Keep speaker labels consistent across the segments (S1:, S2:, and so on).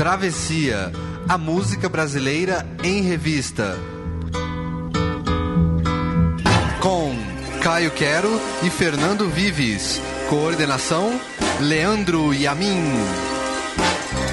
S1: Travessia, a música brasileira em revista. Com Caio Quero e Fernando Vives. Coordenação: Leandro Yamin.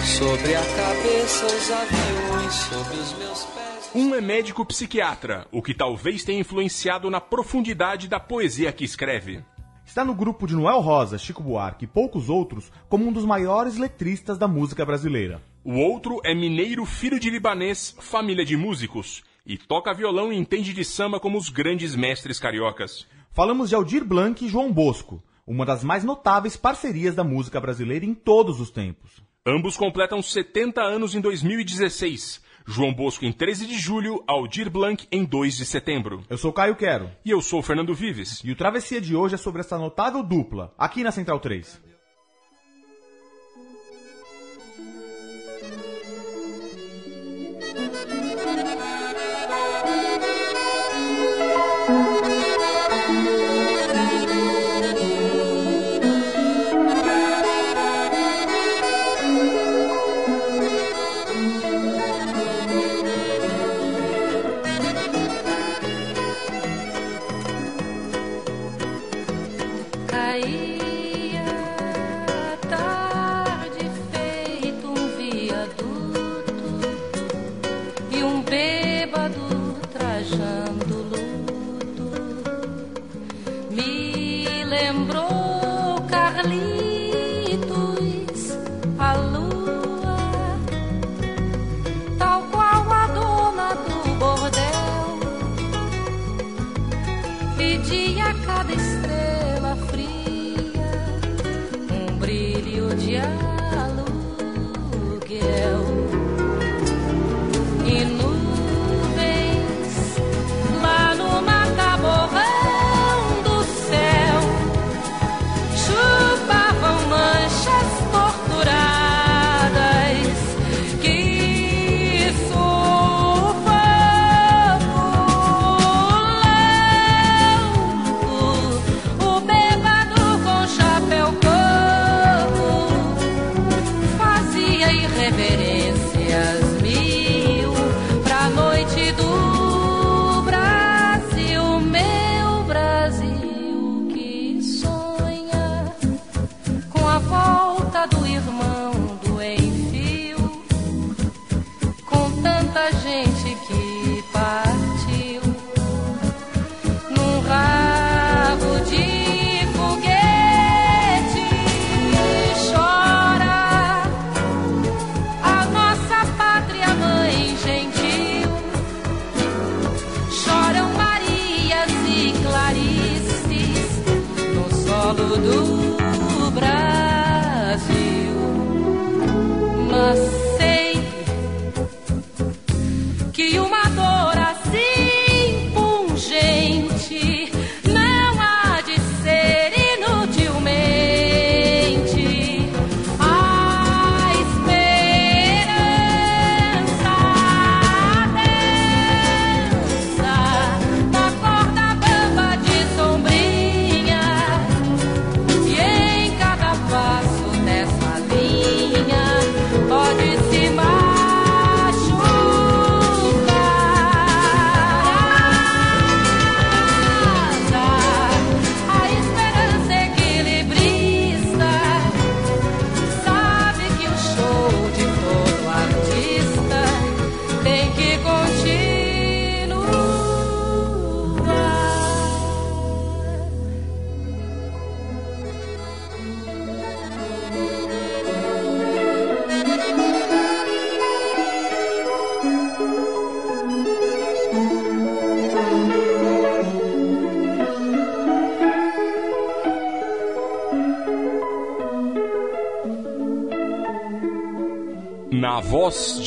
S2: Sobre a cabeça os aviões, sobre os meus pés.
S3: Um é médico psiquiatra, o que talvez tenha influenciado na profundidade da poesia que escreve.
S4: Está no grupo de Noel Rosa, Chico Buarque e poucos outros como um dos maiores letristas da música brasileira.
S3: O outro é mineiro filho de libanês, família de músicos, e toca violão e entende de samba como os grandes mestres cariocas.
S4: Falamos de Aldir Blanc e João Bosco, uma das mais notáveis parcerias da música brasileira em todos os tempos.
S3: Ambos completam 70 anos em 2016. João Bosco em 13 de julho, Aldir Blanc em 2 de setembro.
S4: Eu sou Caio Quero.
S3: E eu sou Fernando Vives.
S4: E o Travessia de hoje é sobre essa notável dupla, aqui na Central 3.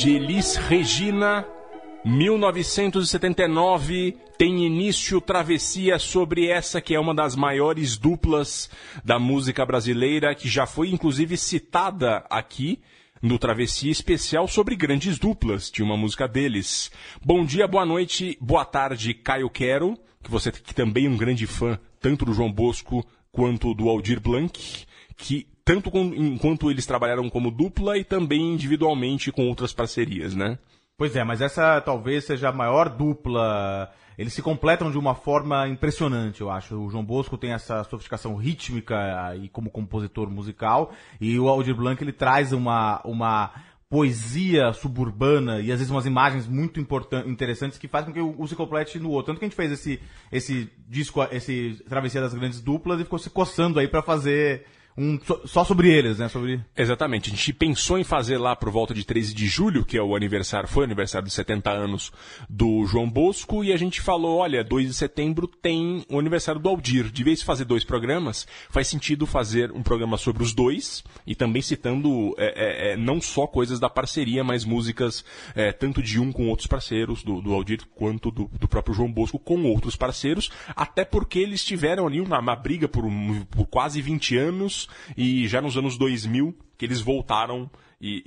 S3: De Elis Regina, 1979 tem início travessia sobre essa que é uma das maiores duplas da música brasileira, que já foi inclusive citada aqui no Travessia Especial sobre grandes duplas, tinha uma música deles. Bom dia, boa noite, boa tarde, Caio Quero, que você que também é um grande fã tanto do João Bosco quanto do Aldir Blanc. que tanto com, enquanto eles trabalharam como dupla e também individualmente com outras parcerias, né?
S5: Pois é, mas essa talvez seja a maior dupla. Eles se completam de uma forma impressionante, eu acho. O João Bosco tem essa sofisticação rítmica e como compositor musical, e o Aldir Blanc ele traz uma, uma poesia suburbana e às vezes umas imagens muito interessantes que fazem com que um se complete no outro. Tanto que a gente fez esse, esse disco, esse Travessia das Grandes Duplas e ficou se coçando aí para fazer um, só sobre eles, né? Sobre...
S3: Exatamente. A gente pensou em fazer lá por volta de 13 de julho, que é o aniversário, foi o aniversário de 70 anos do João Bosco, e a gente falou, olha, 2 de setembro tem o aniversário do Aldir. De vez de fazer dois programas, faz sentido fazer um programa sobre os dois, e também citando é, é, é não só coisas da parceria, mas músicas é, tanto de um com outros parceiros, do, do Aldir, quanto do, do, próprio João Bosco com outros parceiros, até porque eles tiveram ali uma, uma briga por, por quase 20 anos, e já nos anos 2000 que eles voltaram e,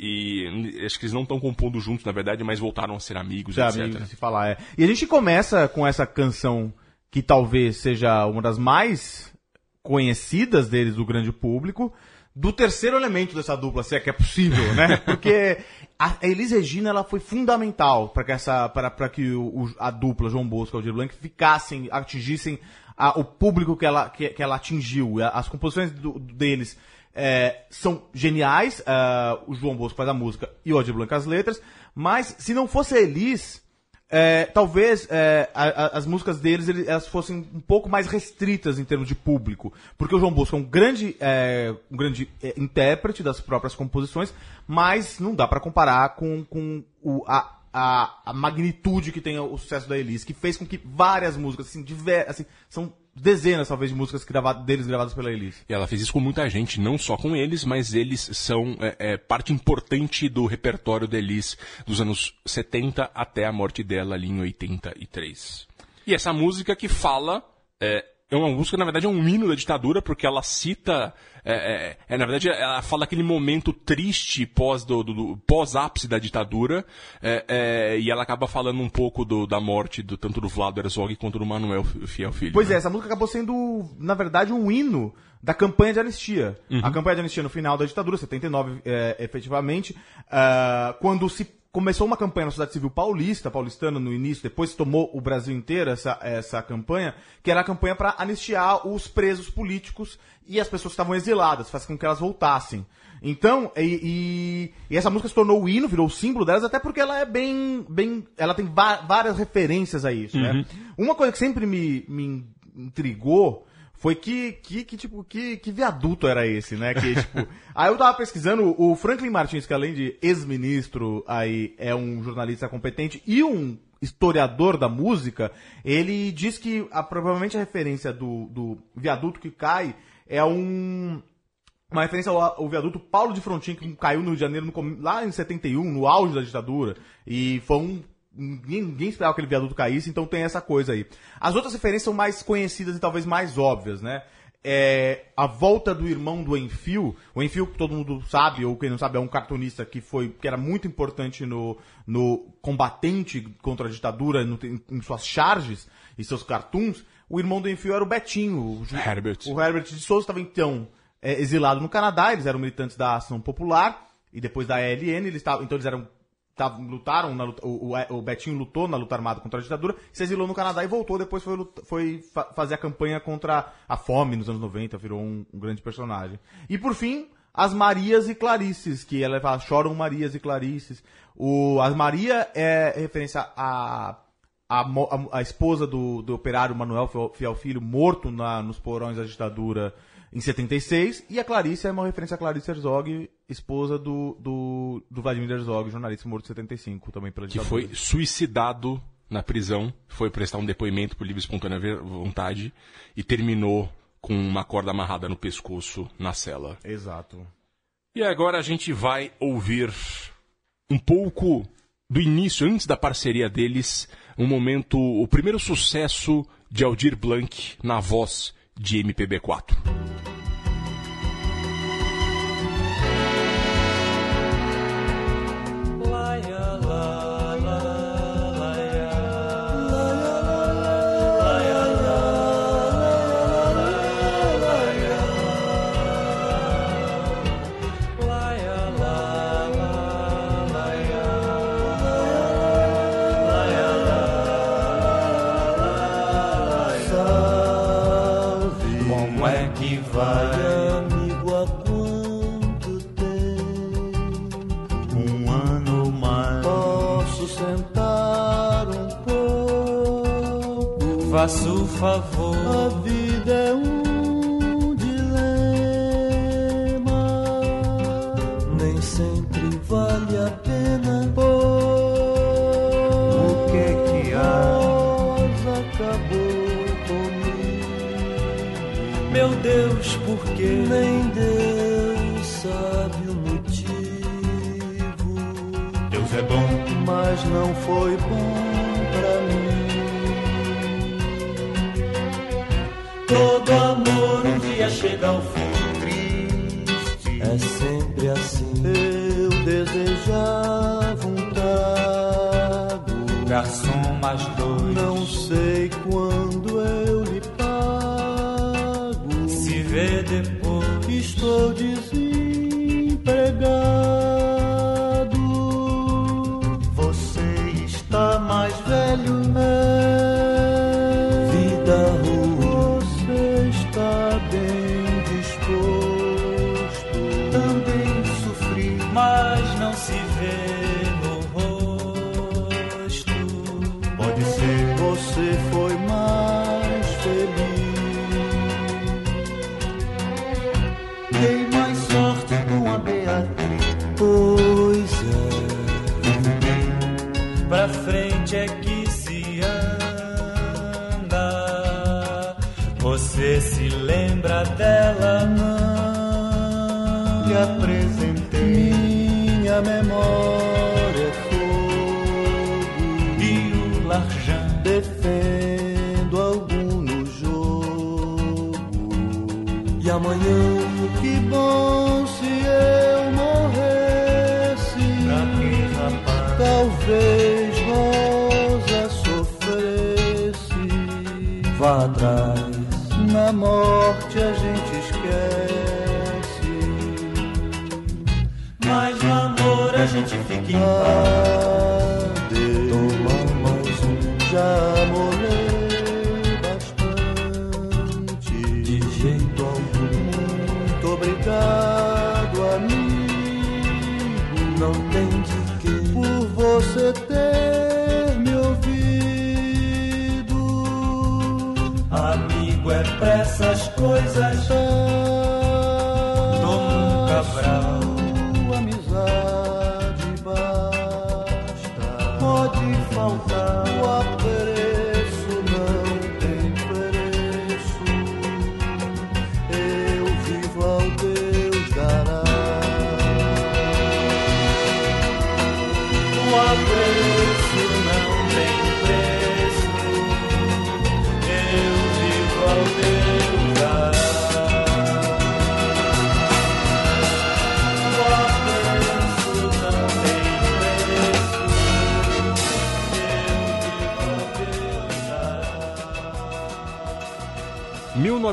S3: e, acho que eles não estão compondo juntos, na verdade, mas voltaram a ser amigos, etc.
S5: Amigos, se falar, é. E a gente começa com essa canção que talvez seja uma das mais conhecidas deles do grande público, do terceiro elemento dessa dupla, se é que é possível, né? Porque a Elis Regina ela foi fundamental para que essa para que o, a dupla João Bosco e Aldir Blanc ficassem atingissem a, o público que ela, que, que ela atingiu. As composições do, deles é, são geniais, uh, o João Bosco faz a música e o Odir Blanc as letras, mas se não fosse a Elis, é, talvez é, a, a, as músicas deles elas fossem um pouco mais restritas em termos de público, porque o João Bosco é um grande, é, um grande é, intérprete das próprias composições, mas não dá para comparar com, com o, a, a, a magnitude que tem o sucesso da Elis, que fez com que várias músicas, assim, diver, assim são dezenas, talvez, de músicas gravadas, deles gravadas pela Elis.
S3: E ela fez isso com muita gente, não só com eles, mas eles são é, é, parte importante do repertório da Elis dos anos 70 até a morte dela ali em 83. E essa música que fala é, é uma música, na verdade, é um hino da ditadura, porque ela cita. É, é, é na verdade, ela fala aquele momento triste pós do, do, do pós ápice da ditadura, é, é, e ela acaba falando um pouco do, da morte do tanto do Vlado Herzog quanto do Manuel Fiel Filho.
S5: Pois né? é, essa música acabou sendo, na verdade, um hino da campanha de anistia. Uhum. A campanha de anistia no final da ditadura, 79, é, efetivamente, uh, quando se começou uma campanha na sociedade civil paulista, paulistana no início, depois tomou o Brasil inteiro essa, essa campanha, que era a campanha para anistiar os presos políticos e as pessoas que estavam exiladas, faz com que elas voltassem. Então, e, e, e, essa música se tornou o hino, virou o símbolo delas, até porque ela é bem. bem ela tem várias referências a isso, né? uhum. né? Uma coisa que sempre me, me intrigou foi que, que, que, tipo, que, que viaduto era esse, né? Que, tipo, aí eu tava pesquisando, o Franklin Martins, que além de ex-ministro, aí é um jornalista competente e um historiador da música, ele diz que a, provavelmente a referência do, do viaduto que cai é um uma referência ao, ao, viaduto Paulo de Frontin, que caiu no Rio de Janeiro no, lá em 71, no auge da ditadura. E foi um Ninguém, ninguém, esperava que aquele viaduto caísse, então tem essa coisa aí. As outras referências são mais conhecidas e talvez mais óbvias, né? É, a volta do irmão do Enfio, o Enfio que todo mundo sabe, ou quem não sabe, é um cartunista que foi que era muito importante no, no combatente contra a ditadura, no, em, em, suas charges e seus cartoons. O irmão do Enfio era o Betinho, o,
S3: Herbert.
S5: o Herbert de Souza estava então é, exilado no Canadá, eles eram militantes da Ação Popular e depois da ELN, eles tavam, então eles eram tá, lutaram, na luta, o, o, Betinho lutou na luta armada contra a ditadura, se exilou no Canadá e voltou, depois foi, foi fa fazer a campanha contra a fome nos anos 90, virou um, um, grande personagem. E por fim, as Marias e Clarices, que ela fala, choram Marias e Clarices. O, as Maria é referência a, a, a, a esposa do, do operário Manuel Fiel Filho, morto na, nos porões da ditadura em 76, e a Clarice é uma referência a Clarice Herzog, esposa do, do, do Vladimir Herzog, jornalista morto em 75, também pela
S3: Que foi suicidado na prisão, foi prestar um depoimento por livre e espontânea vontade e terminou com uma corda amarrada no pescoço na cela.
S5: Exato.
S3: E agora a gente vai ouvir um pouco do início, antes da parceria deles, um momento, o primeiro sucesso de Aldir Blanc na voz de MPB4.
S6: faço favor.
S7: A vida é um dilema, nem sempre vale a pena. Pois
S5: O que que há?
S7: acabou comigo.
S6: Meu Deus, por quê?
S7: Nem Deus sabe o motivo,
S5: Deus é bom.
S7: mas não foi bom
S6: Todo amor um dia chega ao fim triste.
S7: É sempre assim. Eu desejava um trago.
S6: Garçom mais dois.
S7: Não sei
S6: Mas no amor a gente fica em paz.
S7: Adeus. Toma mais um, já molhei bastante. De jeito algum. Muito obrigado, amigo. Não tem de quê. Por você ter me ouvido.
S6: Amigo é pra essas coisas.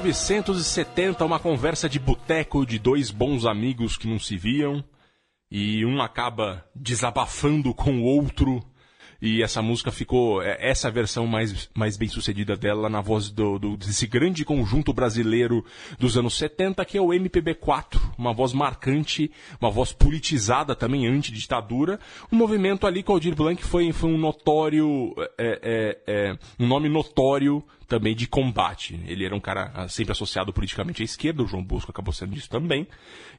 S3: 1970, uma conversa de boteco de dois bons amigos que não se viam e um acaba desabafando com o outro e essa música ficou é, essa é versão mais, mais bem sucedida dela na voz do, do- desse grande conjunto brasileiro dos anos 70 que é o MPB4 uma voz marcante uma voz politizada também anti-ditadura. Um movimento ali que o Aldir Blanc foi, foi um notório é, é, é, um nome notório também de combate. Ele era um cara ah, sempre associado politicamente à esquerda, o João Bosco acabou sendo disso também.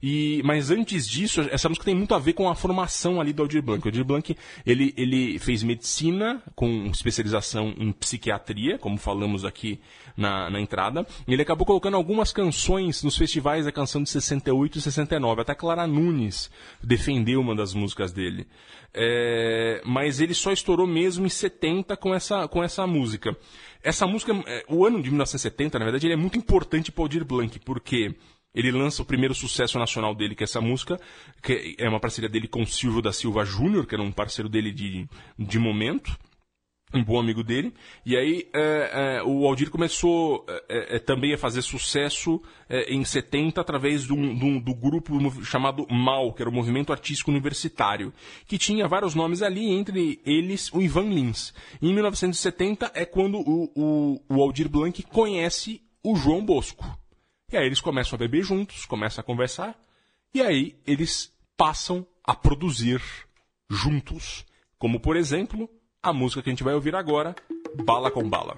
S3: E, mas antes disso, essa música tem muito a ver com a formação ali do Aldir Blanc. O Aldir Blanc, ele, ele fez medicina com especialização em psiquiatria, como falamos aqui na, na entrada. E ele acabou colocando algumas canções nos festivais da canção de 68 e 69. Até Clara Nunes defendeu uma das músicas dele. É, mas ele só estourou mesmo em 70 com essa, com essa música. Essa música, é, o ano de 1970, na verdade, ele é muito importante para o Aldir Blanc, porque ele lança o primeiro sucesso nacional dele, que é essa música, que é uma parceria dele com o Silvio da Silva Júnior, que era um parceiro dele de, de momento um bom amigo dele. E aí é, é, o Aldir começou é, é, também a fazer sucesso é, em 70 através de um- do grupo chamado MAU, que era o Movimento Artístico Universitário, que tinha vários nomes ali, entre eles o Ivan Lins. E em 1970 é quando o, o, o Aldir Blanc conhece o João Bosco. E aí eles começam a beber juntos, começam a conversar, e aí eles passam a produzir juntos. Como, por exemplo, a música que a gente vai ouvir agora, Bala com Bala.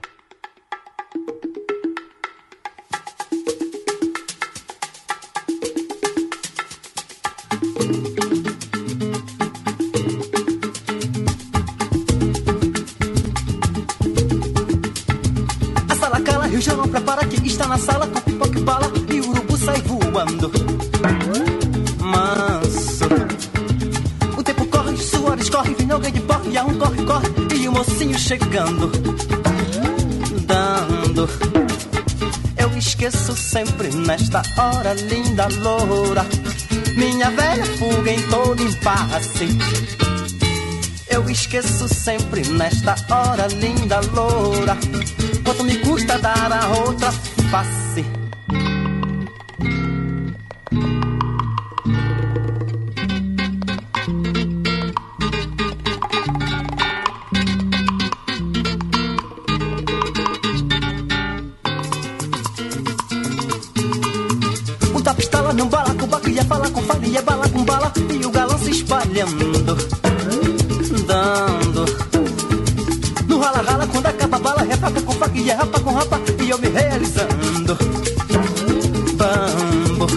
S8: Rio já não prepara que está na sala com pipoca e bala e o urubu sai voando. Manso. O tempo corre, suor escorre, vinagre de porre, e a um corre, corre e o mocinho chegando. Dando. Eu esqueço sempre nesta hora linda loura. Minha velha fuga em todo impasse. Eu esqueço sempre nesta hora linda loura. Quanto me custa dar a outra face? O da pistola não bala com baco, ia falar com fala, ia bala com bala e o galão se espalhando, dando. No rala rala quando acaba a bala, refaca com faca e é rapa com rapa e eu me realizando. Bambo.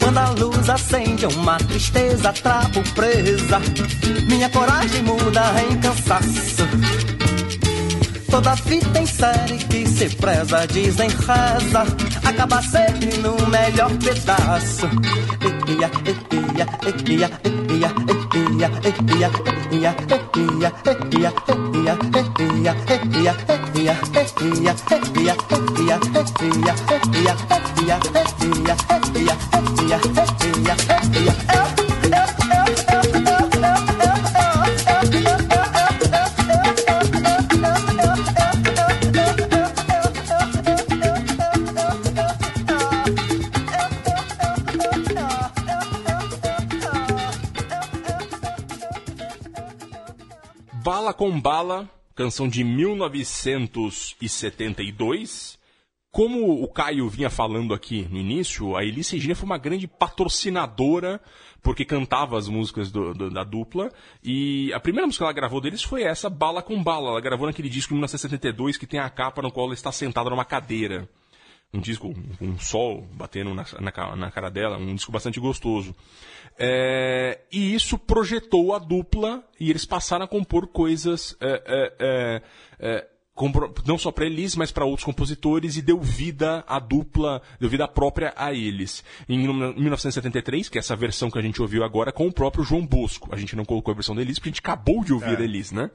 S8: Quando a luz acende uma tristeza, trapo presa, minha coragem muda em cansaço. Toda fita em série que se preza, dizem reza, acaba sempre no melhor pedaço. Eia, eia, eia, eia,
S3: Yeah. Com Bala, canção de 1972. Como o Caio vinha falando aqui no início, a Elis Regina foi uma grande patrocinadora, porque cantava as músicas do- do- da dupla. E a primeira música que ela gravou deles foi essa, Bala com Bala. Ela gravou naquele disco em 1972 que tem a capa no qual ela está sentada numa cadeira. Um disco com um sol batendo na, na na cara dela, um disco bastante gostoso. É, e isso projetou a dupla e eles passaram a compor coisas é, é, é, é, não só para eles, mas para outros compositores e deu vida à dupla, deu vida própria a eles. Em 1973, que é essa versão que a gente ouviu agora, com o próprio João Bosco. A gente não colocou a versão da Elis porque a gente acabou de ouvir a Elis, né?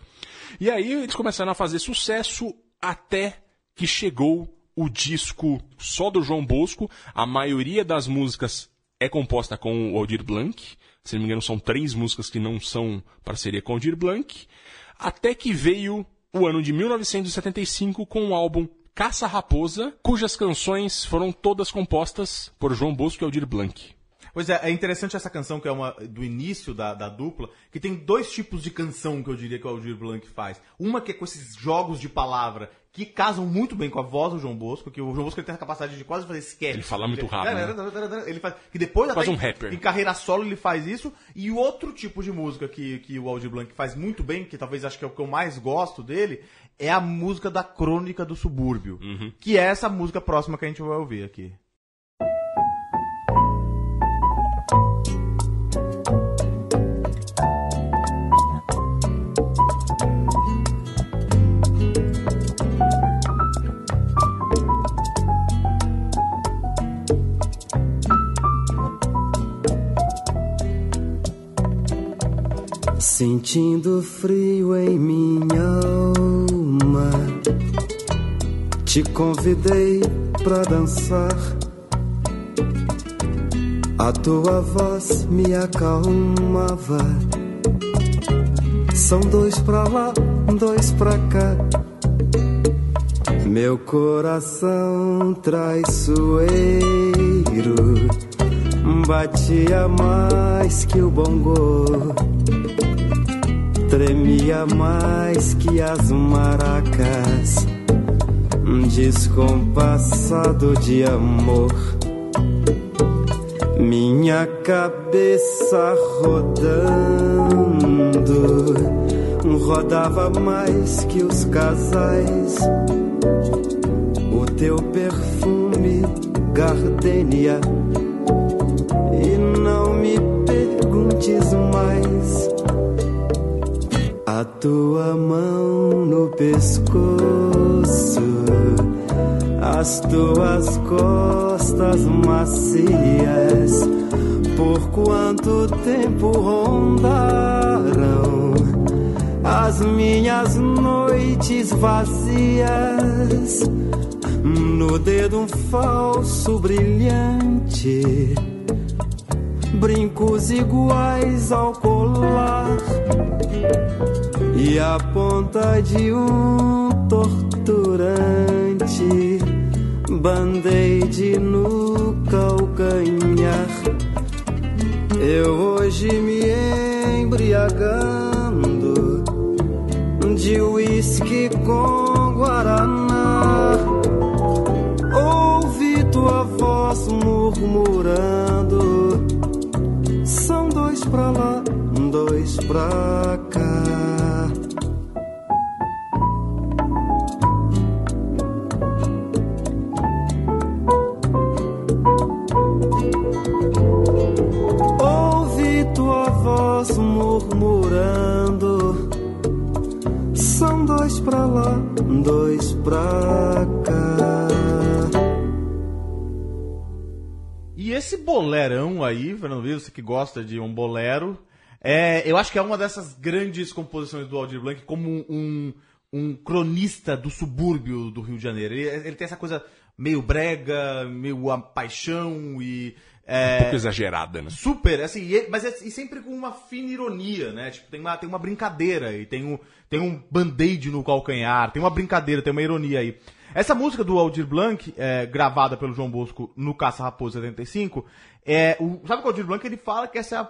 S3: E aí eles começaram a fazer sucesso até que chegou o disco só do João Bosco. A maioria das músicas é composta com o Aldir Blanc. Se não me engano, são três músicas que não são parceria com o Aldir Blanc. Até que veio o ano de 1975 com o álbum Caça Raposa, cujas canções foram todas compostas por João Bosco e Aldir Blanc.
S5: Pois é, é interessante essa canção que é uma do início da, da dupla, que tem dois tipos de canção que eu diria que o Aldir Blanc faz. Uma que é com esses jogos de palavra que casam muito bem com a voz do João Bosco, que o João Bosco ele tem a capacidade de quase fazer sketch.
S3: Ele fala muito rápido, né?
S5: Ele faz, que depois até
S3: um
S5: em-
S3: rapper.
S5: em carreira solo ele faz isso. E o outro tipo de música que, que o Aldir Blanc faz muito bem, que talvez acho que é o que eu mais gosto dele, é a música da Crônica do Subúrbio.
S3: Uhum.
S5: Que é essa música próxima que a gente vai ouvir aqui.
S6: Sentindo frio em minha alma, te convidei pra dançar. A tua voz me acalmava. São dois pra lá, dois pra cá. Meu coração traiçoeiro batia mais que o bongo tremia mais que as maracas, descompassado de amor. Minha cabeça rodando, rodava mais que os casais, teu perfume gardenia. E não me perguntes mais a tua mão no pescoço as tuas costas macias por quanto tempo rondaram as minhas noites vazias no dedo um falso brilhante brincos iguais ao colar e a ponta de um torturante band-aid no calcanhar. Eu hoje me embriagando de uísque com guaraná. Ouvi tua voz murmurando: são dois pra lá, dois pra cá. Pra lá, dois pra cá.
S5: E esse bolerão aí, Fernando Vitor, você que gosta de um bolero, é, eu acho que é uma dessas grandes composições do Aldir Blanc como um, um cronista do subúrbio do Rio de Janeiro. Ele, ele tem essa coisa meio brega, meio a paixão e... é,
S3: Um pouco exagerada, né?
S5: Super, assim, e, mas é, e sempre com uma fina ironia, né? Tipo, tem uma, tem uma brincadeira e tem um, tem um band-aid no calcanhar, tem uma brincadeira, tem uma ironia aí. Essa música do Aldir Blanc, é, gravada pelo João Bosco no Caça Raposa 75, é, o, sabe que o Aldir Blanc ele fala que essa é a,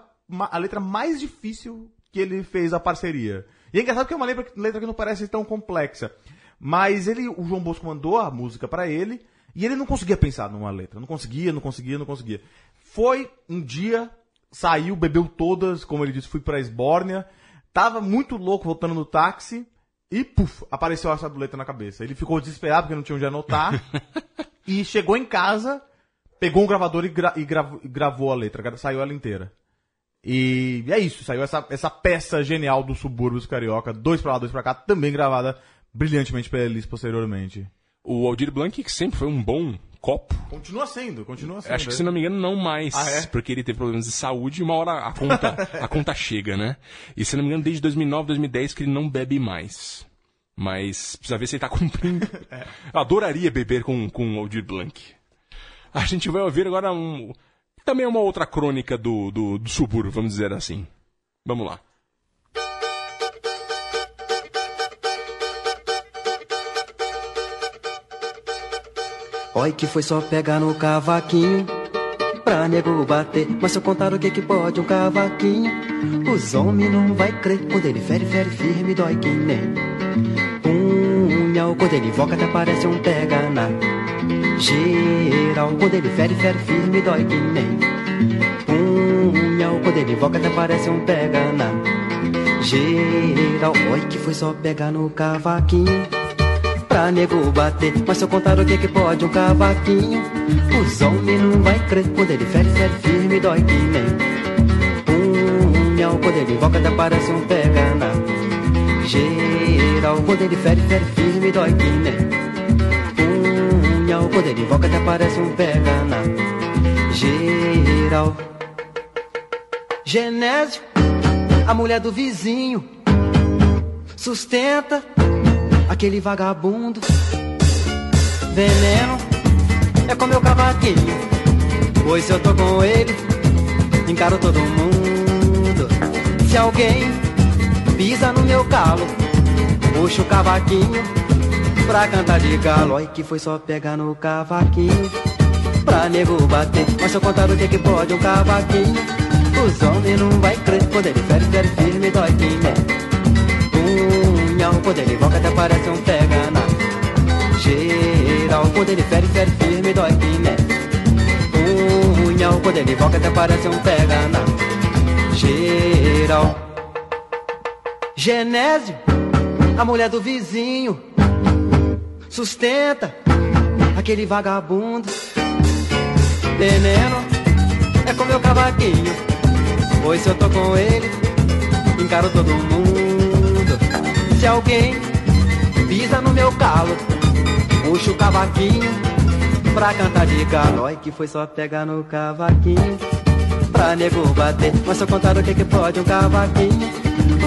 S5: a letra mais difícil que ele fez a parceria. E é engraçado que é uma letra, letra que não parece tão complexa. Mas ele, o João Bosco mandou a música pra ele e ele não conseguia pensar numa letra. Não conseguia, não conseguia, não conseguia. Foi um dia, saiu, bebeu todas, como ele disse, fui pra Esbórnia. Tava muito louco voltando no táxi e, puf, apareceu essa letra na cabeça. Ele ficou desesperado porque não tinha onde anotar. e chegou em casa, pegou um gravador e, gra- e grav- e gravou a letra. Saiu ela inteira. E é isso, saiu essa, essa peça genial dos subúrbios carioca, dois pra lá, dois pra cá, também gravada brilhantemente pela Elis posteriormente.
S3: O Aldir Blanc, que sempre foi um bom copo,
S5: Continua sendo, continua sendo.
S3: acho que se não me engano não mais,
S5: Ah, é?
S3: porque ele teve problemas de saúde e uma hora a conta, a conta chega, né? E se não me engano desde 2009, 2010 que ele não bebe mais. Mas precisa ver se ele tá cumprindo.
S5: É.
S3: Eu adoraria beber com, com o Aldir Blanc. A gente vai ouvir agora um, também uma outra crônica do, do, do subúrbio, vamos dizer assim. Vamos lá.
S8: Oi, que foi só pegar no cavaquinho pra nego bater. Mas se eu contar o que que pode um cavaquinho, os homens não vai crer. Quando ele fere, fere firme, dói que nem punhal. Quando ele invoca, até parece um pega na geral. Quando ele fere, fere firme, dói que nem punhal. Quando ele invoca, até parece um pega na geral. Oi, que foi só pegar no cavaquinho pra nego bater. Mas se eu contar o que que pode um cavaquinho, os homens não vai crer. Quando ele fere, fere firme, dói que nem punhal. Quando ele invoca, até parece um pega na geral. Quando ele fere, fere firme, dói que nem punhal. Quando ele invoca, até parece um pega na geral. Genésio, a mulher do vizinho, sustenta aquele vagabundo. Veneno é com meu cavaquinho, pois eu tô com ele, encaro todo mundo. Se alguém pisa no meu calo, puxa o cavaquinho pra cantar de galo. Ai que foi só pegar no cavaquinho pra nego bater. Mas se eu contar o que que pode um cavaquinho, os homens não vai crer. Quando ele ele fere, fere firme, dói que nem punhal Quando ele invoca até parece um pega na geral Genésio, a mulher do vizinho Sustenta aquele vagabundo. Veneno é com meu cavaquinho. Pois se eu tô com ele, encaro todo mundo. Se alguém pisa no meu calo, puxa o cavaquinho pra cantar de galo. Ai, que foi só pegar no cavaquinho pra nego bater. Mas eu contar o que que pode um cavaquinho,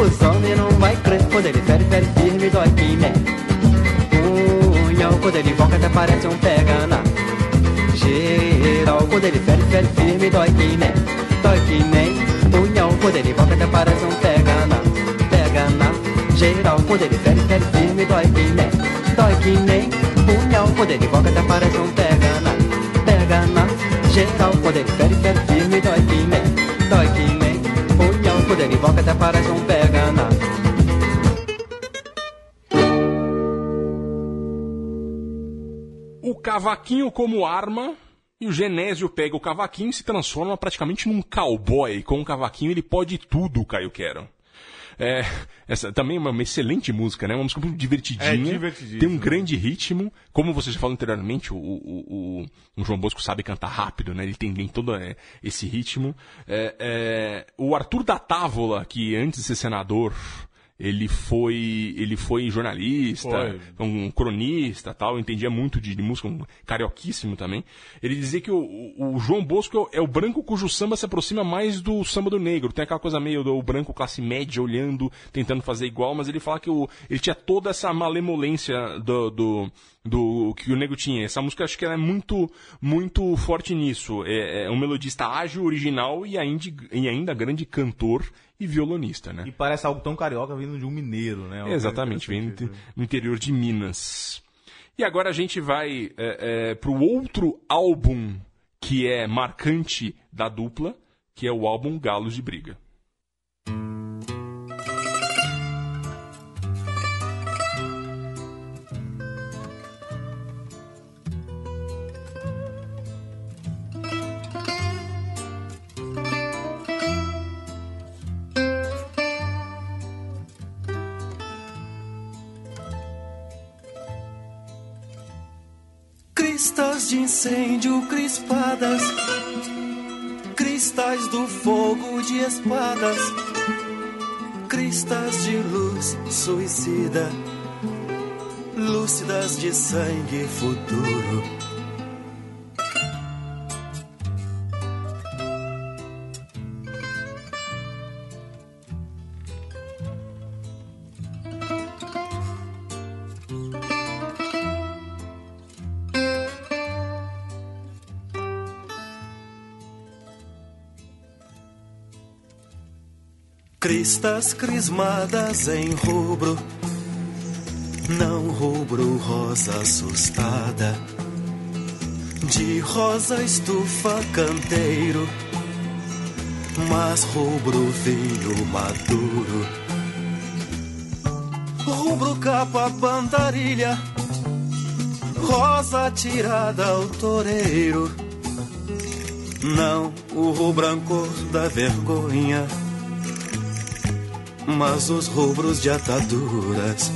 S8: os homens não vai crer. Quando ele fere, fere firme, dói que né. Punhão, quando ele volta até parece um pega na geral. Quando ele fere, fere firme, dói que né. Dói que nem punhão, quando ele volta até parece um pega na pega na geral. Quando ele fere, fere firme, dói que né. Dói que nem punhão, quando ele volta até parece um pega na pega na geral. Quando ele fere, fere firme, dói que nem. Dói que nem punhão, quando ele volta até parece um pega na
S3: O cavaquinho como arma. E o Genésio pega o cavaquinho e se transforma praticamente num cowboy. Com o cavaquinho ele pode tudo, Caio Quero. É, essa também é uma, uma excelente música, né? Uma música muito divertidinha.
S5: É.
S3: Tem um grande ritmo. Como você já falou anteriormente, o, o, o, o João Bosco sabe cantar rápido, né? Ele tem, tem todo é, esse ritmo. É, é, o Arthur da Távola, que antes de ser senador, ele foi ele foi jornalista,
S5: Foi.
S3: um cronista tal, entendia muito de, de música, um carioquíssimo também. Ele dizia que o, o- o João Bosco é o branco cujo samba se aproxima mais do samba do negro. Tem aquela coisa meio do branco classe média olhando, tentando fazer igual, mas ele fala que o, ele tinha toda essa malemolência do, do, do que o negro tinha. Essa música acho que ela é muito muito forte nisso. É, é um melodista ágil, original e ainda, e ainda grande cantor e violonista, né?
S5: E parece algo tão carioca vindo de um mineiro, né?
S3: Exatamente, vem
S5: interessante
S3: do-
S5: isso.
S3: no interior de Minas. E agora a gente vai é, é, pro outro álbum que é marcante da dupla, que é o álbum Galos de Briga.
S6: Crispadas, cristais do fogo de espadas, cristas de luz suicida, lúcidas de sangue futuro. Cristas crismadas em rubro, não rubro rosa assustada, de rosa estufa canteiro, mas rubro vinho maduro, rubro capa bandarilha, rosa tirada ao toureiro, não o rubro ancor da vergonha mas os rubros de ataduras,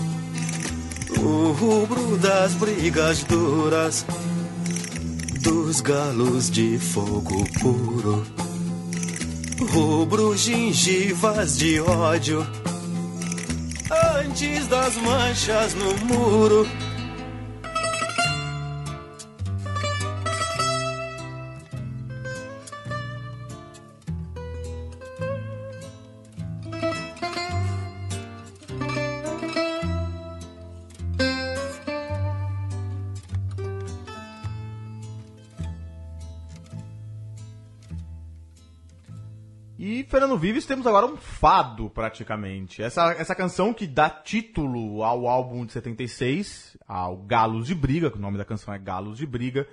S6: o rubro das brigas duras, dos galos de fogo puro, rubro gengivas de ódio, antes das manchas no muro.
S5: Fernando Vives temos agora um fado, praticamente. Essa, essa canção que dá título ao álbum de 76, ao Galos de Briga, que o nome da canção é Galos de Briga.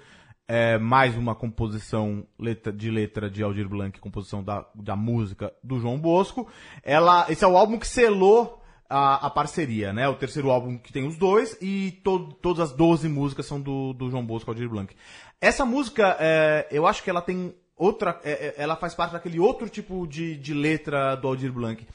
S5: É mais uma composição letra- de letra de Aldir Blanc, composição da, da música do João Bosco. Ela, esse é o álbum que selou a, a parceria, né? O terceiro álbum que tem os dois e to, todas as 12 músicas são do, do João Bosco Aldir Blanc. Essa música, é, eu acho que ela tem outra. é, é, ela faz parte daquele outro tipo de, de letra do Aldir Blanc.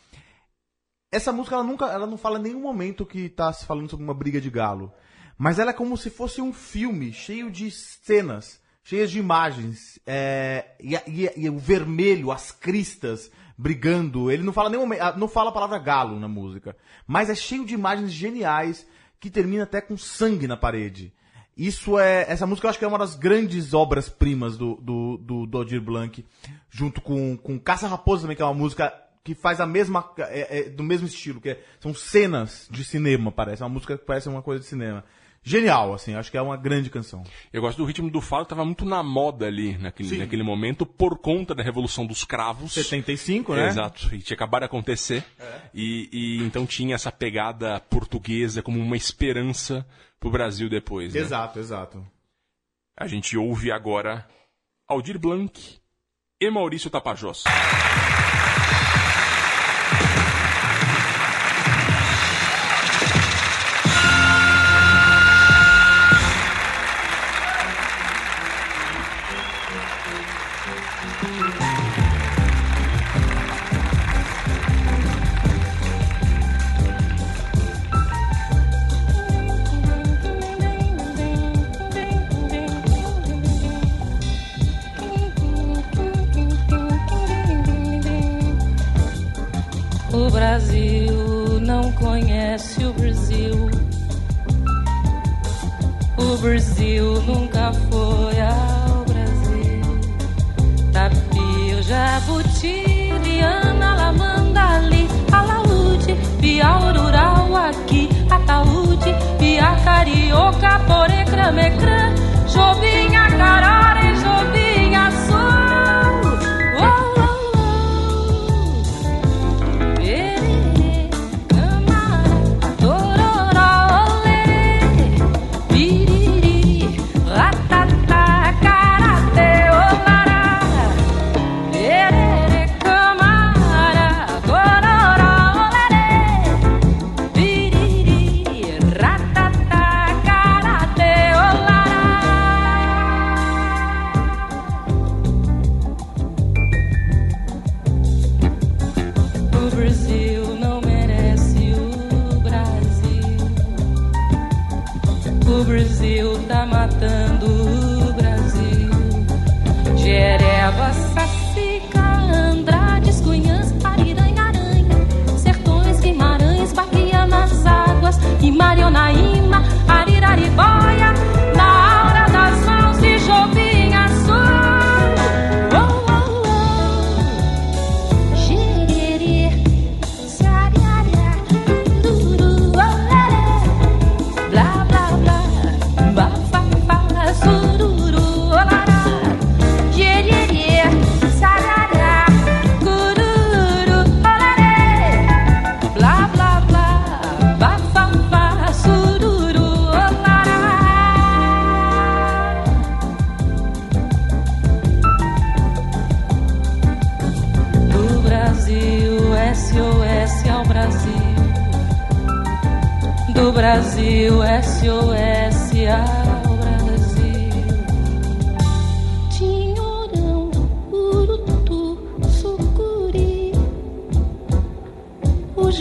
S5: Essa música ela nunca, ela não fala em nenhum momento que tá se falando sobre uma briga de galo. mas ela é como se fosse um filme cheio de cenas, cheias de imagens, é, e, e e o vermelho, as cristas brigando. Ele não fala nenhum, ah, não fala a palavra galo na música, mas é cheio de imagens geniais que termina até com sangue na parede. Isso é. Essa música eu acho que é uma das grandes obras-primas do, do, do, do Aldir Blanc, junto com, com Caça Raposa também, que é uma música que faz a mesma. é- é do mesmo estilo, que é- são cenas de cinema, parece. É uma música que parece uma coisa de cinema. Genial, assim, acho que é uma grande canção.
S3: Eu gosto do ritmo do fado, tava muito na moda ali naquele,
S5: Sim.
S3: naquele momento, por conta da Revolução dos Cravos.
S5: 75, né?
S3: Exato, e tinha acabado de acontecer. E, e então tinha essa pegada portuguesa como uma esperança pro Brasil depois. Né?
S5: Exato, exato.
S3: A gente ouve agora Aldir Blanc e Maurício Tapajós.
S4: me jovem.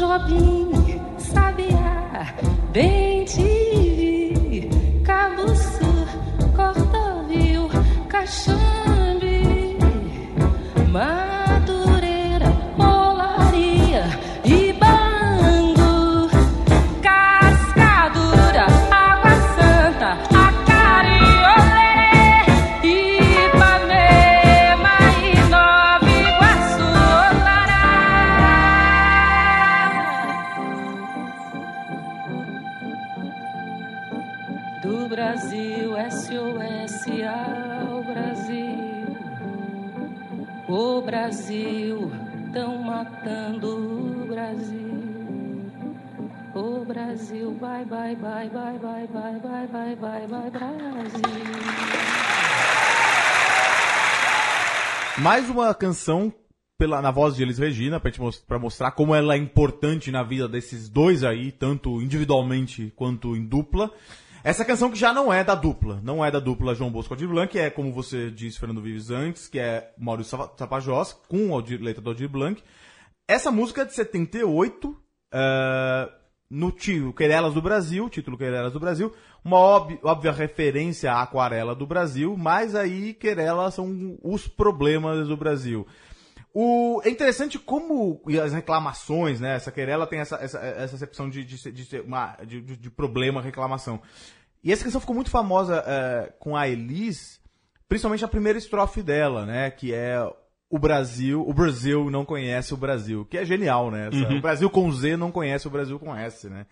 S4: Jobim, sabiá, bem tive, cabuçu, cordovil, caxambi, mas... Brasil, vai, vai, vai, vai, vai, vai, vai, vai, vai, vai, Brasil.
S5: Mais uma canção pela, na voz de Elis Regina, pra, gente mos- pra mostrar como ela é importante na vida desses dois aí, tanto individualmente quanto em dupla. Essa canção que já não é da dupla, não é da dupla João Bosco Aldir Blanc, que é, como você disse, Fernando Vives antes, que é Maurício Tapajós, com a Aldir- letra do Aldir Blanc. Essa música é de 78, eh, no tio Querelas do Brasil, título Querelas do Brasil, uma óbvia, referência à aquarela do Brasil, mas aí Querelas são os problemas do Brasil. O, é interessante como e as reclamações, né? Essa querela tem essa, essa, essa acepção de, de, de, uma, de, de- problema, reclamação. E essa canção ficou muito famosa eh, com a Elis, principalmente a primeira estrofe dela, né? Que é o Brasil, o Brasil não conhece o Brasil, que é genial, né? Essa- O Brasil com Z não conhece o Brasil com S, né?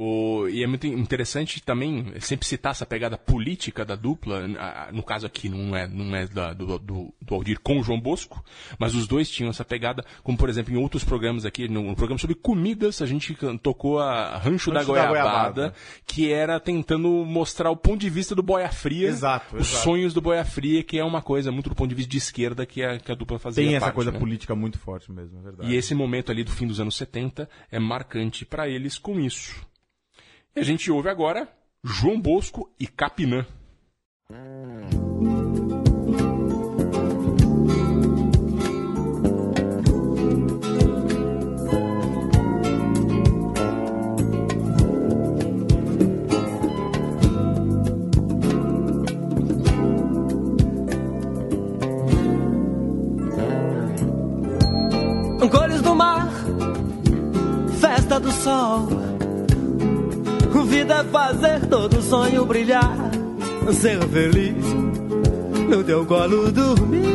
S3: O- e é muito interessante também sempre citar essa pegada política da dupla. No caso aqui não é, não é da- do, do, do Aldir com o João Bosco, mas os dois tinham essa pegada, como por exemplo em outros programas aqui, no, no programa sobre comidas, a gente tocou a Rancho, da,
S5: Rancho da
S3: Goiabada,
S5: Goiabada.
S3: que era tentando mostrar o ponto de vista do Boia Fria,
S5: Exato,
S3: os
S5: exato.
S3: sonhos do Boia Fria, que é uma coisa muito do ponto de vista de esquerda que a, que a dupla fazia
S5: Tem essa
S3: parte,
S5: coisa
S3: né?
S5: política muito forte mesmo, é verdade.
S3: E esse momento ali do fim dos anos 70 é marcante para eles com isso. E a gente ouve agora João Bosco e Capinã.
S6: Cores do mar, festa do sol. Vida é fazer todo sonho brilhar, ser feliz no teu colo dormir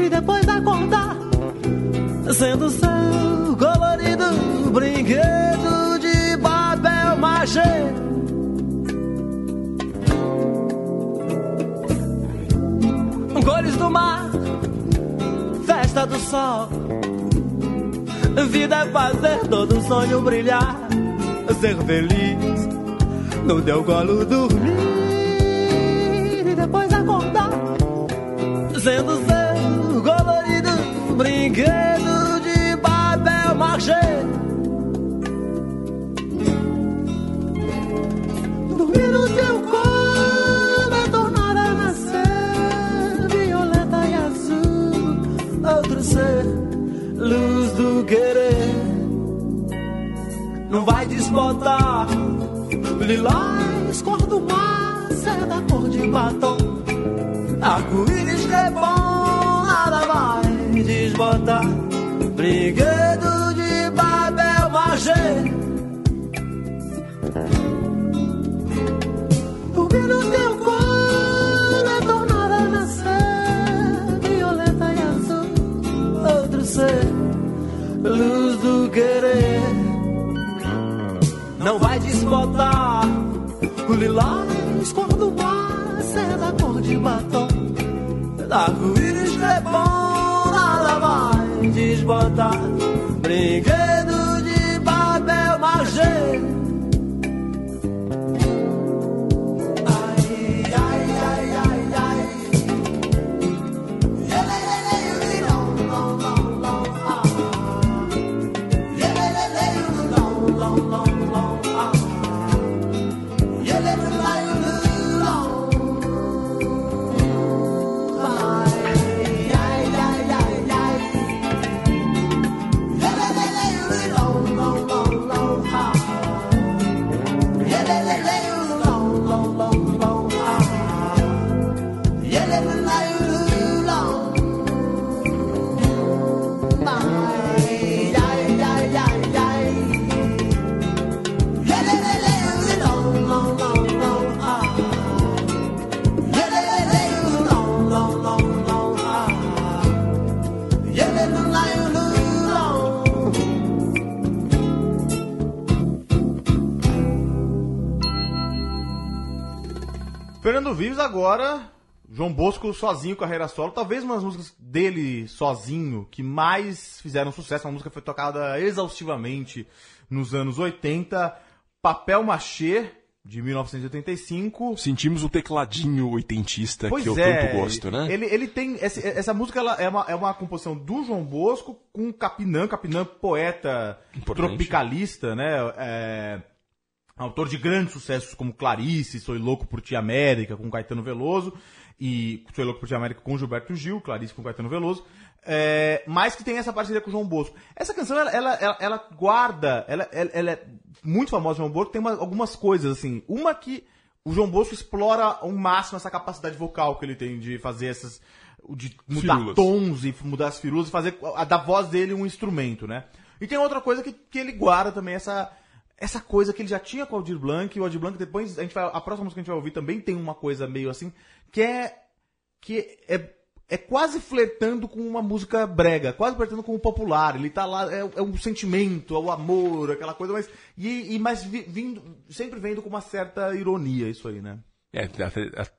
S6: e depois acordar, sendo seu colorido brinquedo de papel machê. Cores do mar, festa do sol. Vida é fazer todo sonho brilhar, ser feliz no teu colo dormir e depois acordar, sendo seu colorido brinquedo de papel machê. Lilás, cor do mar, seda cor de batom. Arco-íris bom, nada vai desbotar. Brinquedo de papel machê. Dormir no teu colo é tornar a nascer violeta e azul, outro ser, luz do querer. Não vai desbotar o lilás, cor do mar, seda cor de batom. Arco-íris que é bom, vai desbotar. Brinquedo de papel machê.
S5: Vives agora, João Bosco sozinho, carreira solo. Talvez uma das músicas dele sozinho que mais fizeram sucesso. Uma música que foi tocada exaustivamente nos anos 80. Papel Machê, de 1985.
S3: Sentimos o tecladinho oitentista
S5: Pois
S3: que eu
S5: é,
S3: tanto gosto, né?
S5: Ele, ele tem. esse- essa música ela é, uma, é uma composição do João Bosco com Capinã, Capinã, poeta
S3: Importante.
S5: tropicalista, né? É, autor de grandes sucessos como Clarice, Sou Louco por Ti América, com Caetano Veloso. e Sou Louco por Ti América com Gilberto Gil, Clarice com Caetano Veloso, é, mas que tem essa parceria com o João Bosco. Essa canção, ela, ela, ela, ela guarda, ela, ela, ela é muito famosa, João Bosco, tem uma- algumas coisas, assim. Uma que o João Bosco explora ao máximo essa capacidade vocal que ele tem de fazer essas. de mudar
S3: Firulas.
S5: tons e mudar as firulas e fazer a, da voz dele um instrumento, né? E tem outra coisa que, que ele guarda também, essa. Essa coisa que ele já tinha com o Aldir Blanc, e o Aldir Blanc depois, a, gente vai, a próxima música que a gente vai ouvir também tem uma coisa meio assim, que é que é, é quase flertando com uma música brega, quase flertando com o popular. Ele tá lá, é, é um sentimento, é o amor, aquela coisa, mas. E, e mas vi- vindo, sempre vendo com uma certa ironia isso aí, né?
S3: É,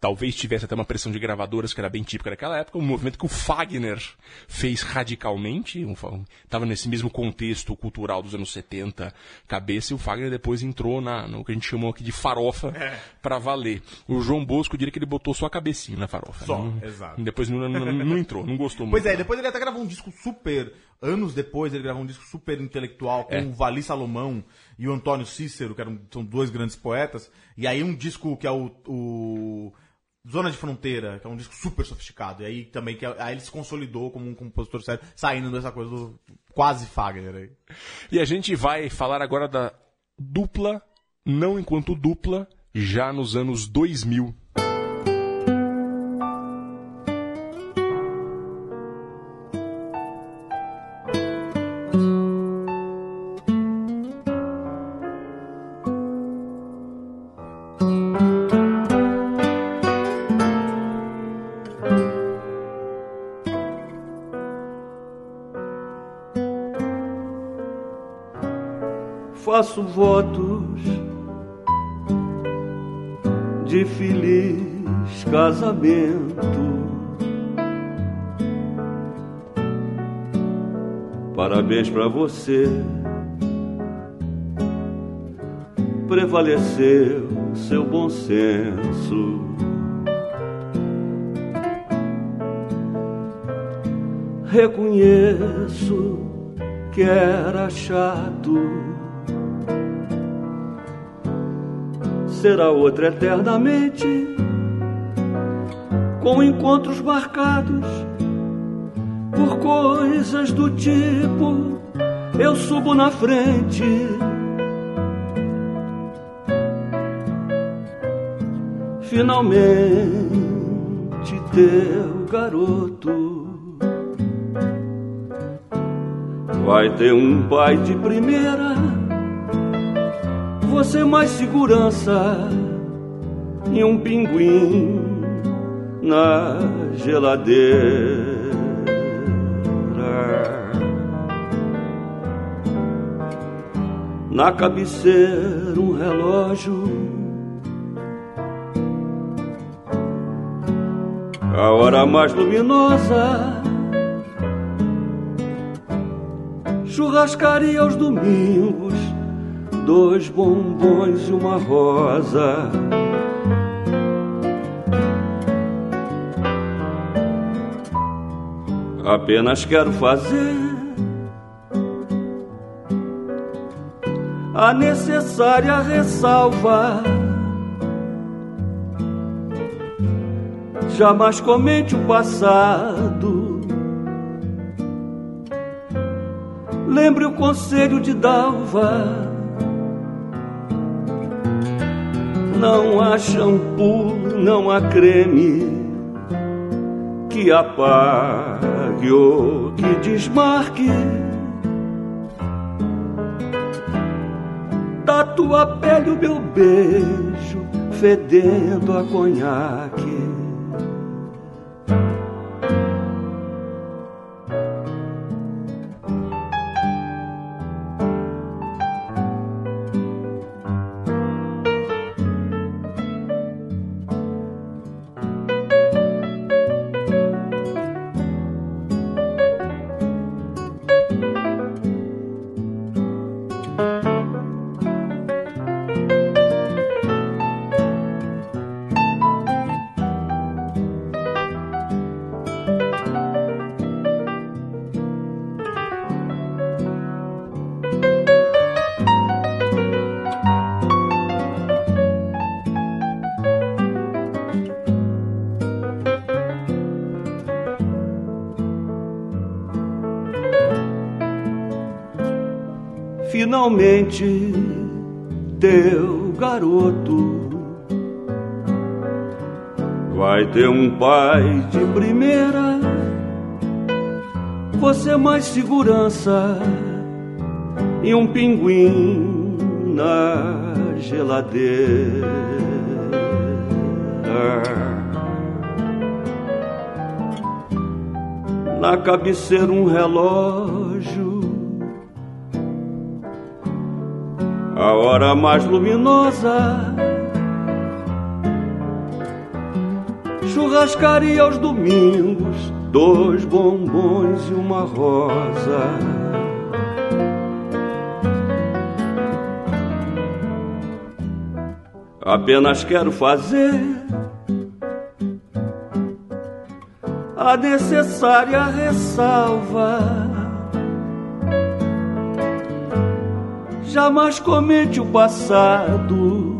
S3: talvez tivesse até uma pressão de gravadoras que era bem típica daquela época, um movimento que o Fagner fez radicalmente, um, fa- tava nesse mesmo contexto cultural dos anos 70, cabeça, e o Fagner depois entrou na, no que a gente chamou aqui de farofa
S5: É.
S3: pra valer. O João Bosco diria que ele botou só a cabecinha na farofa.
S5: Só,
S3: Não-
S5: exato.
S3: Depois não, não- não entrou, não gostou
S5: Pois
S3: muito.
S5: é, depois ele até gravou um disco super. Anos depois, ele gravou um disco super intelectual com
S3: É.
S5: o Vali Salomão e o Antônio Cícero, que eram, são dois grandes poetas. E aí um disco que é o, o Zona de Fronteira, que é um disco super sofisticado. E aí também que é- aí ele se consolidou como um compositor sério, saindo dessa coisa do quase Fagner aí.
S3: E a gente vai falar agora da dupla, não enquanto dupla, já nos anos 2000.
S9: Casamento. Parabéns pra você. Prevaleceu seu bom senso. Reconheço que era chato será outra eternamente, com encontros marcados por coisas do tipo: eu subo na frente. Finalmente, teu garoto vai ter um pai de primeira você mais segurança e um pinguim na geladeira. Na cabeceira um relógio. A hora mais luminosa. Churrascaria aos domingos dois bombons e uma rosa. Apenas quero fazer a necessária ressalva. Jamais comente o passado. Lembre o conselho de Dalva. Não há shampoo, não há creme que apague ou que desmarque da tua pele o meu beijo fedendo a conhaque. Teu garoto vai ter um pai de primeira, você mais segurança e um pinguim na geladeira. Na cabeceira um relógio, mais luminosa. Churrascaria aos domingos, dois bombons e uma rosa. Apenas quero fazer a necessária ressalva. Jamais comente o passado.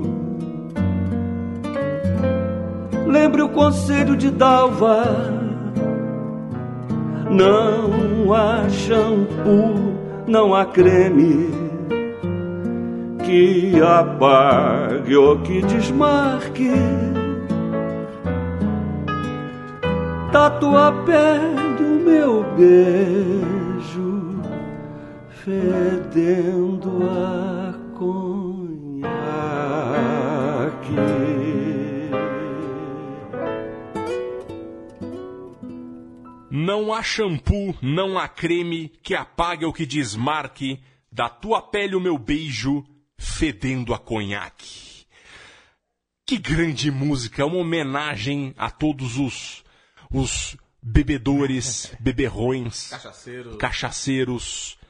S9: Lembre o conselho de Dalva. Não há shampoo, não há creme que apague ou que desmarque da tua pele o meu beijo fedendo a conhaque.
S3: Não há shampoo, não há creme que apague ou que desmarque da tua pele o meu beijo fedendo a conhaque. Que grande música, é uma homenagem a todos os os bebedores, beberrões,
S5: Cachaceiro.
S3: cachaceiros, ah,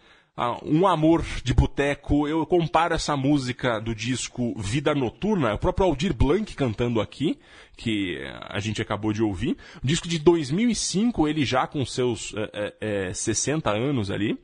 S3: um amor de boteco. Eu comparo essa música do disco Vida Noturna, o próprio Aldir Blanc cantando aqui, que a gente acabou de ouvir. Um disco de 2005, ele já com seus eh, eh, 60 anos ali.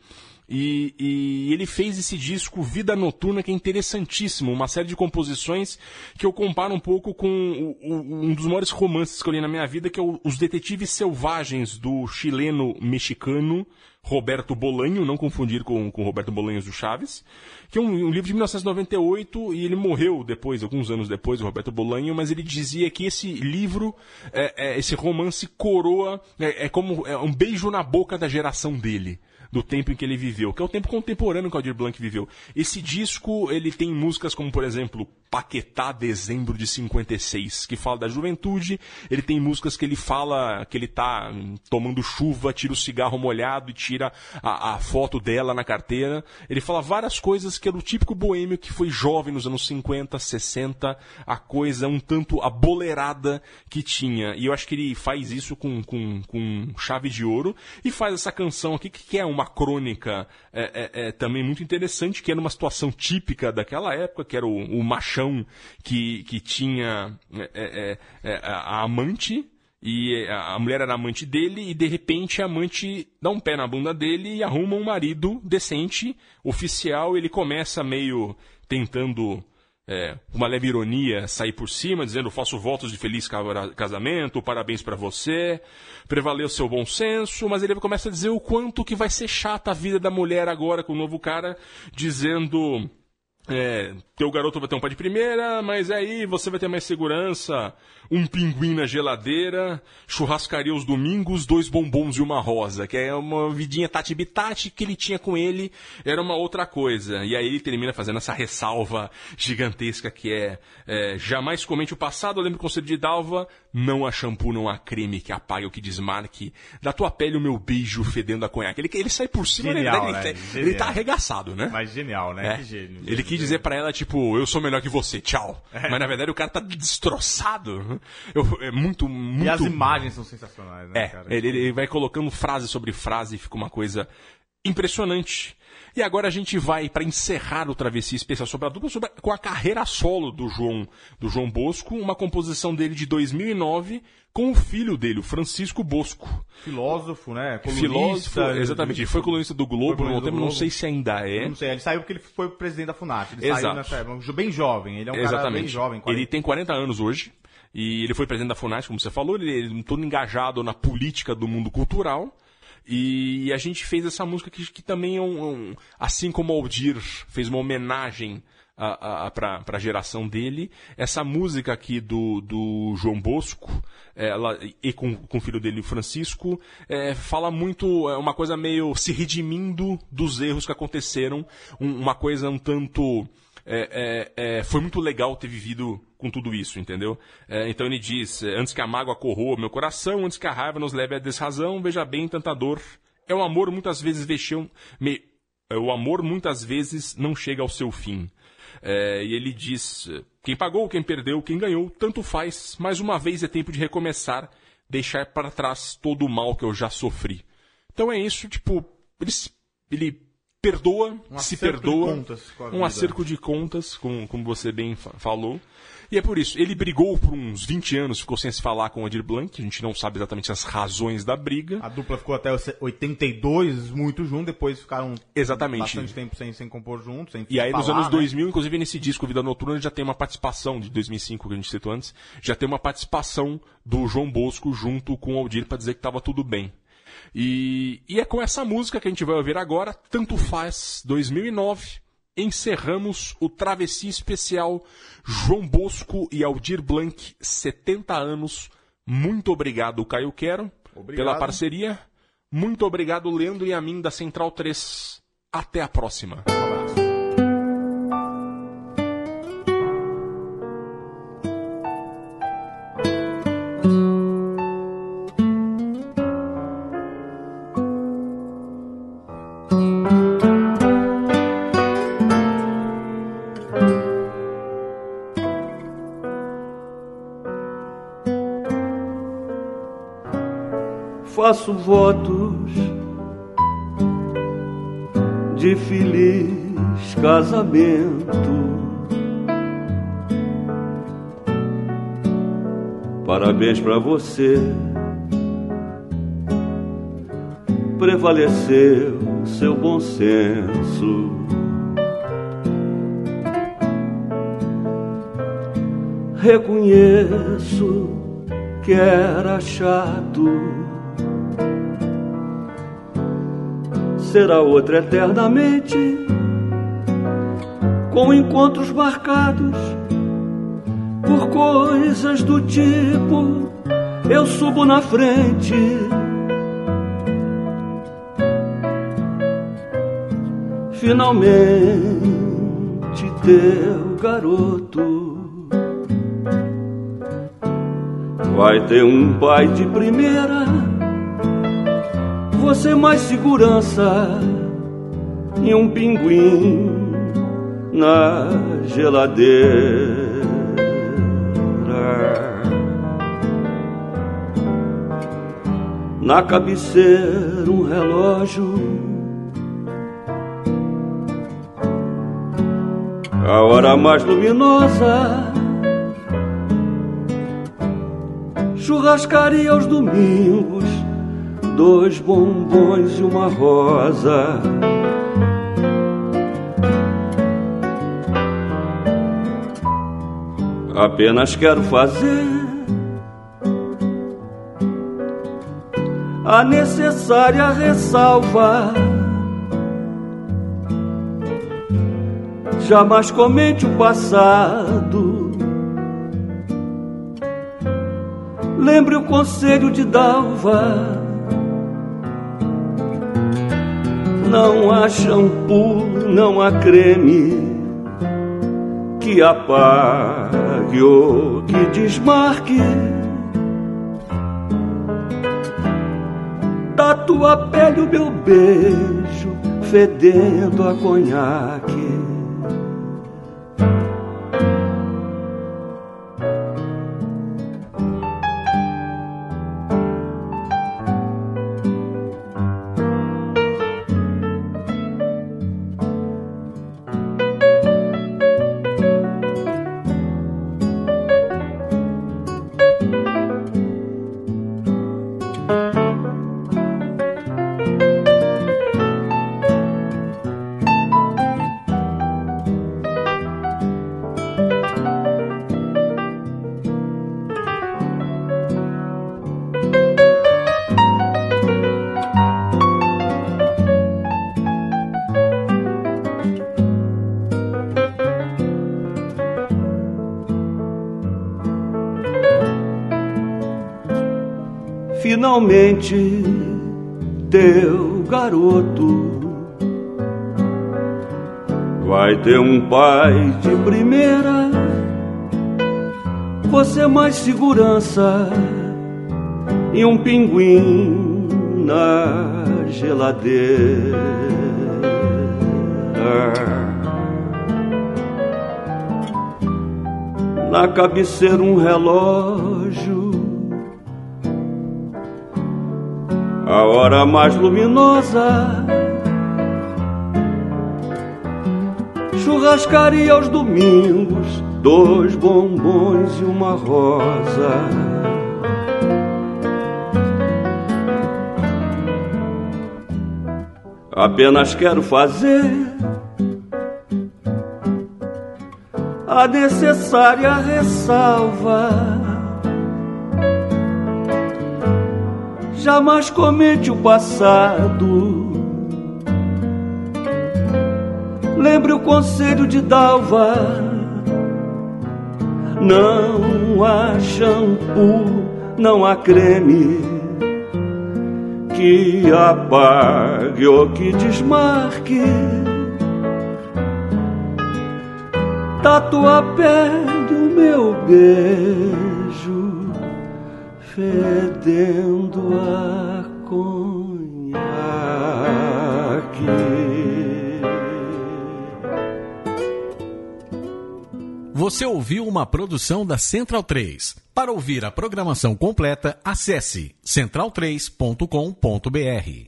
S3: E, e, ele fez esse disco Vida Noturna que é interessantíssimo, uma série de composições que eu comparo um pouco com o, o, um dos maiores romances que eu li na minha vida, que é o, Os Detetives Selvagens do chileno-mexicano Roberto Bolanho, não confundir com, com Roberto Bolanhos do Chaves, que é um, um, livro de 1998 e ele morreu depois, alguns anos depois, o Roberto Bolanho, mas ele dizia que esse livro, é, é, esse romance coroa, é, é como é um beijo na boca da geração dele do tempo em que ele viveu, que é o tempo contemporâneo que o Aldir Blanc viveu. Esse disco, ele tem músicas como, por exemplo, Paquetá Dezembro de 56, que fala da juventude. Ele tem músicas que ele fala que ele tá tomando chuva, tira o cigarro molhado e tira a, a foto dela na carteira. Ele fala várias coisas que é do típico boêmio que foi jovem nos anos 50, 60, a coisa um tanto abolerada que tinha. E eu acho que ele faz isso com, com, com chave de ouro e faz essa canção aqui que é uma crônica é, é, é, também muito interessante, que era uma situação típica daquela época, que era o, o machão que, que tinha é, a amante e a mulher era amante dele e de repente a amante dá um pé na bunda dele e arruma um marido decente, oficial, ele começa meio tentando é, uma leve ironia sair por cima, dizendo faço votos de feliz casamento, parabéns para você, prevaleu seu bom senso, mas ele começa a dizer o quanto que vai ser chata a vida da mulher agora com o novo cara, dizendo é, teu garoto vai ter um pai de primeira, mas aí você vai ter mais segurança, um pinguim na geladeira, churrascaria os domingos, dois bombons e uma rosa, que é uma vidinha tati bitati que ele tinha com ele, era uma outra coisa. E aí ele termina fazendo essa ressalva gigantesca que é, é jamais comente o passado, eu lembro o conselho de Dalva, não há shampoo, não há creme que apague ou que desmarque, da tua pele o meu beijo fedendo a conhaque. Ele, ele sai por cima,
S5: Genial,
S3: ele,
S5: né?
S3: ele,
S5: Genial.
S3: ele tá arregaçado, né?
S5: Mas genial, né?
S3: É.
S5: Que gênio.
S3: Ele quis dizer pra ela, tipo, eu sou melhor que você, tchau. Mas na verdade o cara tá destroçado. Eu, é muito, muito.
S5: E as imagens são sensacionais, né,
S3: É,
S5: cara?
S3: ele, ele vai colocando frase sobre frase e fica uma coisa impressionante. E agora a gente vai para encerrar o Travessia Especial sobre a dupla sobre, com a carreira solo do João, do João Bosco, uma composição dele de 2009 com o filho dele, o Francisco Bosco.
S5: Filósofo, né? Colunista,
S3: Filósofo, exatamente. Ele foi colunista do Globo,
S5: colunista do
S3: tempo, não
S5: Globo.
S3: sei se ainda é.
S5: Não sei, ele saiu porque ele foi presidente da FUNAT. Ele
S3: Exato.
S5: saiu nessa época, bem jovem. Ele é um cara
S3: Exatamente.
S5: bem jovem.
S3: Ele
S5: 40.
S3: tem 40 anos hoje. E ele foi presidente da FUNAT, como você falou. Ele, ele todo engajado na política do mundo cultural. E a gente fez essa música que, que também é um, um- Assim como o Aldir fez uma homenagem a, a, para a geração dele, essa música aqui do, do João Bosco, ela, e com, com o filho dele, o Francisco, é, fala muito, é uma coisa meio se redimindo dos erros que aconteceram, um- uma coisa um tanto. É, é, é, foi muito legal ter vivido com tudo isso, entendeu? É, então ele diz: é, antes que a mágoa corroa meu coração, antes que a raiva nos leve à desrazão, veja bem tanta dor. É o amor muitas vezes vexam. Me, o amor muitas vezes não chega ao seu fim. É, e ele diz: quem pagou, quem perdeu, quem ganhou, tanto faz. Mais uma vez é tempo de recomeçar, deixar para trás todo o mal que eu já sofri. Então é isso, tipo, ele, ele perdoa,
S5: Um
S3: se perdoa,
S5: contas
S3: um
S5: vida.
S3: acerto de contas, como, como você bem fa- falou. E é por isso, ele brigou por uns 20 anos, ficou sem se falar com o Edir Blanc, a gente não sabe exatamente as razões da briga.
S5: A dupla ficou até os 82 muito junto, depois ficaram
S3: Exatamente.
S5: bastante tempo sem, sem compor juntos. Sem
S3: E aí, nos
S5: falar,
S3: anos
S5: né?
S3: 2000, inclusive nesse disco Vida Noturna, já tem uma participação, de 2005 que a gente citou antes, já tem uma participação do João Bosco junto com o Aldir para dizer que estava tudo bem. E, e é com essa música que a gente vai ouvir agora, Tanto Faz 2009, encerramos o Travessia Especial João Bosco e Aldir Blanc, 70 anos. Muito obrigado, Caio Quero,
S5: Obrigado.
S3: pela parceria. Muito obrigado, Leandro e a mim da Central 3. Até a próxima.
S9: Faço votos de feliz casamento. Parabéns pra você. Prevaleceu seu bom senso. Reconheço que era chato será outra eternamente, com encontros marcados por coisas do tipo: eu subo na frente. Finalmente, teu garoto vai ter um pai de primeira você mais segurança e um pinguim na geladeira. Na cabeceira um relógio. A hora mais luminosa. Churrascaria aos domingos dois bombons e uma rosa. Apenas quero fazer a necessária ressalva. Jamais comente o passado. Lembre o conselho de Dalva. Não há shampoo, não há creme que apague ou que desmarque da tua pele o meu beijo fedendo a conhaque. Finalmente teu garoto. Vai ter um pai de primeira, você mais segurança e um pinguim na geladeira. Na cabeceira um relógio, a hora mais luminosa. Churrascaria aos domingos, dois bombons e uma rosa. Apenas quero fazer a necessária ressalva. Jamais comente o passado. Lembre o conselho de Dalva. Não há shampoo, não há creme que apague ou que desmarque. Tatua pele o meu beijo, fedendo a conhaque.
S10: Você ouviu uma produção da Central 3. Para ouvir a programação completa, acesse central3.com.br.